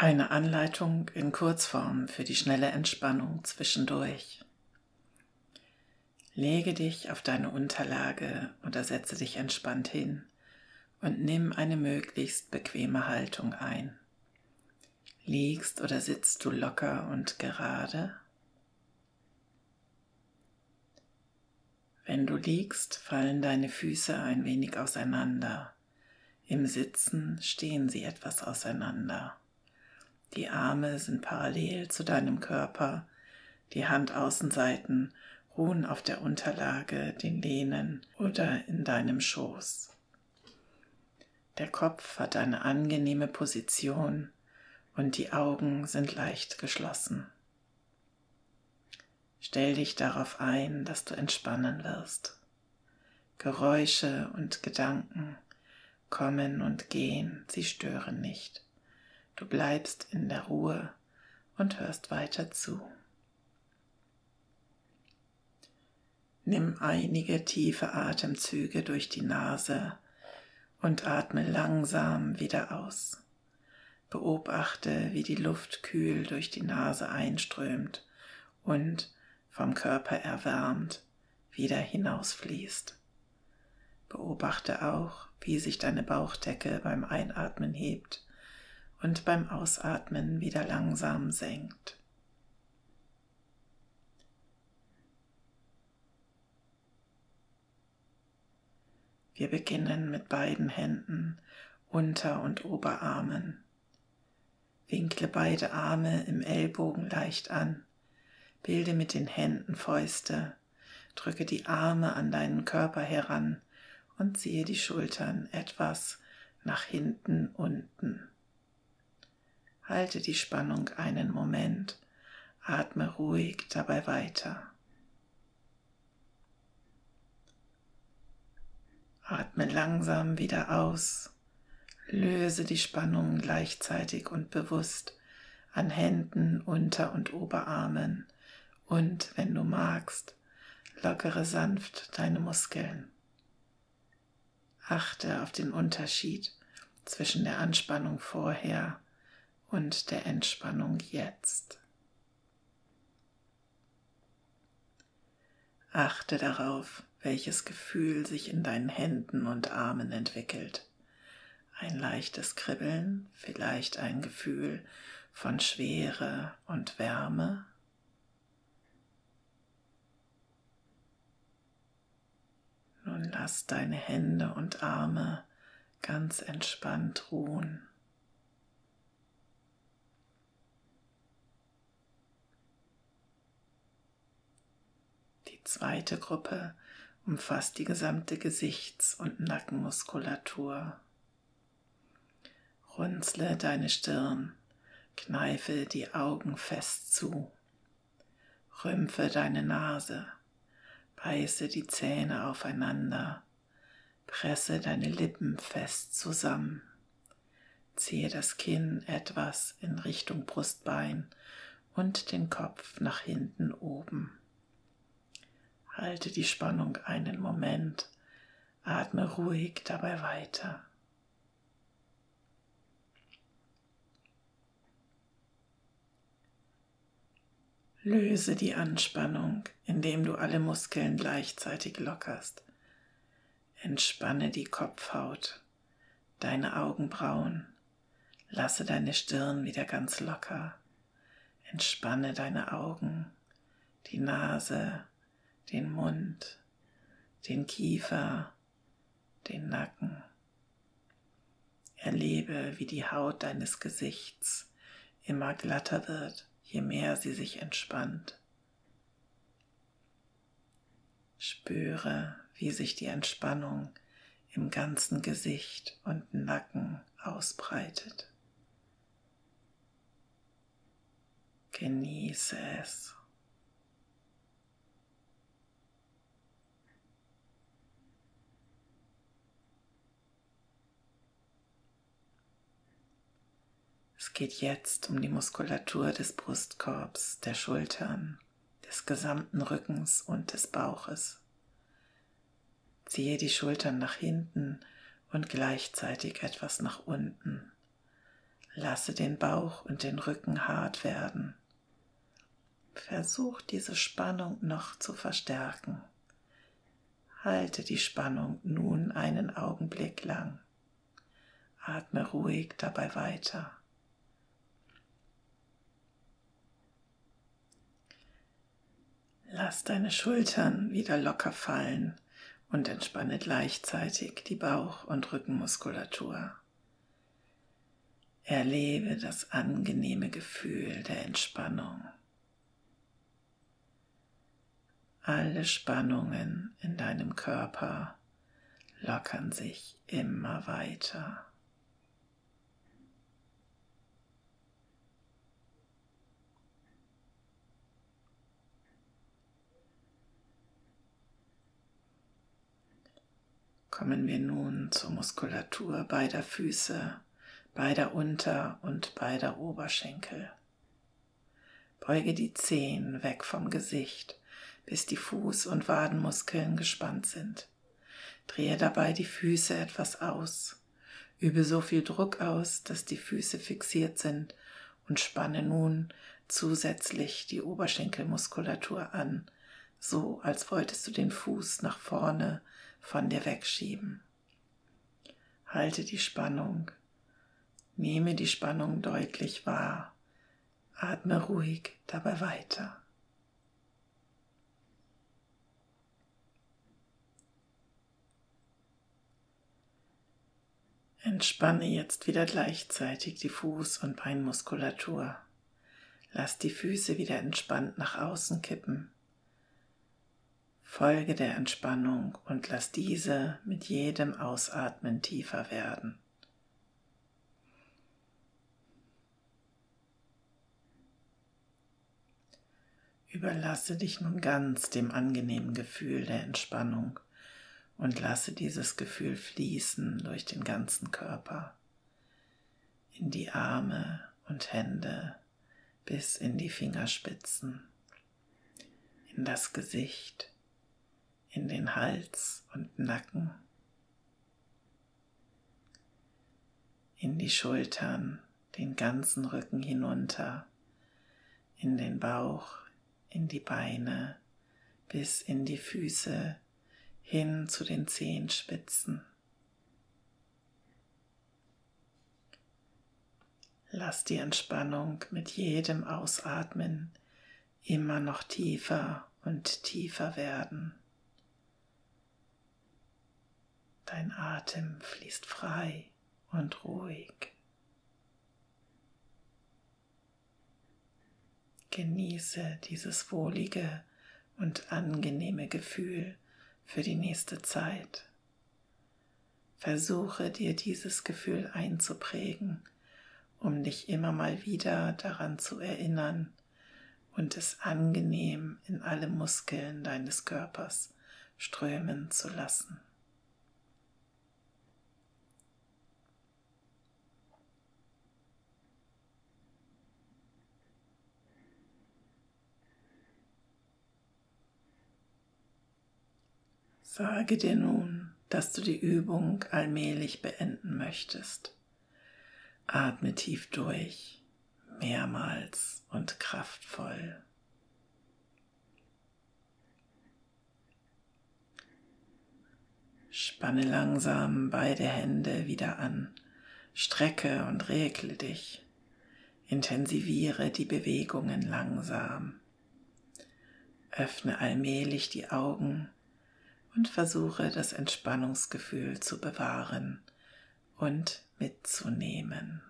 Eine Anleitung in Kurzform für die schnelle Entspannung zwischendurch. Lege dich auf deine Unterlage oder setze dich entspannt hin und nimm eine möglichst bequeme Haltung ein. Liegst oder sitzt du locker und gerade? Wenn du liegst, fallen deine Füße ein wenig auseinander. Im Sitzen stehen sie etwas auseinander. Die Arme sind parallel zu deinem Körper, die Handaußenseiten ruhen auf der Unterlage, den Lehnen oder in deinem Schoß. Der Kopf hat eine angenehme Position und die Augen sind leicht geschlossen. Stell dich darauf ein, dass du entspannen wirst. Geräusche und Gedanken kommen und gehen, sie stören nicht. Du bleibst in der Ruhe und hörst weiter zu. Nimm einige tiefe Atemzüge durch die Nase und atme langsam wieder aus. Beobachte, wie die Luft kühl durch die Nase einströmt und vom Körper erwärmt wieder hinausfließt. Beobachte auch, wie sich deine Bauchdecke beim Einatmen hebt und beim Ausatmen wieder langsam senkt. Wir beginnen mit beiden Händen, Unter- und Oberarmen. Winkle beide Arme im Ellbogen leicht an. Bilde mit den Händen Fäuste. Drücke die Arme an deinen Körper heran und ziehe die Schultern etwas nach hinten unten. Halte die Spannung einen Moment, atme ruhig dabei weiter. Atme langsam wieder aus, löse die Spannung gleichzeitig und bewusst an Händen, Unter- und Oberarmen und, wenn du magst, lockere sanft deine Muskeln. Achte auf den Unterschied zwischen der Anspannung vorher und der Entspannung jetzt. Achte darauf, welches Gefühl sich in deinen Händen und Armen entwickelt. Ein leichtes Kribbeln, vielleicht ein Gefühl von Schwere und Wärme. Nun lass deine Hände und Arme ganz entspannt ruhen. Zweite Gruppe umfasst die gesamte Gesichts- und Nackenmuskulatur. Runzle deine Stirn, kneife die Augen fest zu, rümpfe deine Nase, beiße die Zähne aufeinander, presse deine Lippen fest zusammen, ziehe das Kinn etwas in Richtung Brustbein und den Kopf nach hinten oben. Halte die Spannung einen Moment, atme ruhig dabei weiter. Löse die Anspannung, indem du alle Muskeln gleichzeitig lockerst. Entspanne die Kopfhaut, deine Augenbrauen, lasse deine Stirn wieder ganz locker. Entspanne deine Augen, die Nase, den Mund, den Kiefer, den Nacken. Erlebe, wie die Haut deines Gesichts immer glatter wird, je mehr sie sich entspannt. Spüre, wie sich die Entspannung im ganzen Gesicht und Nacken ausbreitet. Genieße es. Es geht jetzt um die Muskulatur des Brustkorbs, der Schultern, des gesamten Rückens und des Bauches. Ziehe die Schultern nach hinten und gleichzeitig etwas nach unten. Lasse den Bauch und den Rücken hart werden. Versuch diese Spannung noch zu verstärken. Halte die Spannung nun einen Augenblick lang. Atme ruhig dabei weiter. Lass deine Schultern wieder locker fallen und entspanne gleichzeitig die Bauch- und Rückenmuskulatur. Erlebe das angenehme Gefühl der Entspannung. Alle Spannungen in deinem Körper lockern sich immer weiter. Kommen wir nun zur Muskulatur beider Füße beider Unter- und beider Oberschenkel. Beuge die Zehen weg vom Gesicht, bis die Fuß- und Wadenmuskeln gespannt sind. Drehe dabei die Füße etwas aus. Übe so viel Druck aus, dass die Füße fixiert sind und spanne nun zusätzlich die Oberschenkelmuskulatur an, so als wolltest du den Fuß nach vorne von dir wegschieben. Halte die Spannung Nehme die Spannung deutlich wahr. Atme ruhig dabei weiter. Entspanne jetzt wieder gleichzeitig die Fuß- und Beinmuskulatur. Lass die Füße wieder entspannt nach außen kippen. Folge der Entspannung und lass diese mit jedem Ausatmen tiefer werden. Überlasse dich nun ganz dem angenehmen Gefühl der Entspannung und lasse dieses Gefühl fließen durch den ganzen Körper, in die Arme und Hände bis in die Fingerspitzen, in das Gesicht, in den Hals und Nacken, in die Schultern, den ganzen Rücken hinunter, in den Bauch, in die Beine bis in die Füße hin zu den Zehenspitzen. Lass die Entspannung mit jedem Ausatmen immer noch tiefer und tiefer werden. Dein Atem fließt frei und ruhig. Genieße dieses wohlige und angenehme Gefühl für die nächste Zeit. Versuche dir dieses Gefühl einzuprägen, um dich immer mal wieder daran zu erinnern und es angenehm in alle Muskeln deines Körpers strömen zu lassen. Sage dir nun, dass du die Übung allmählich beenden möchtest. Atme tief durch, mehrmals und kraftvoll. Spanne langsam beide Hände wieder an, strecke und regle dich, intensiviere die Bewegungen langsam, öffne allmählich die Augen und versuche das Entspannungsgefühl zu bewahren und mitzunehmen.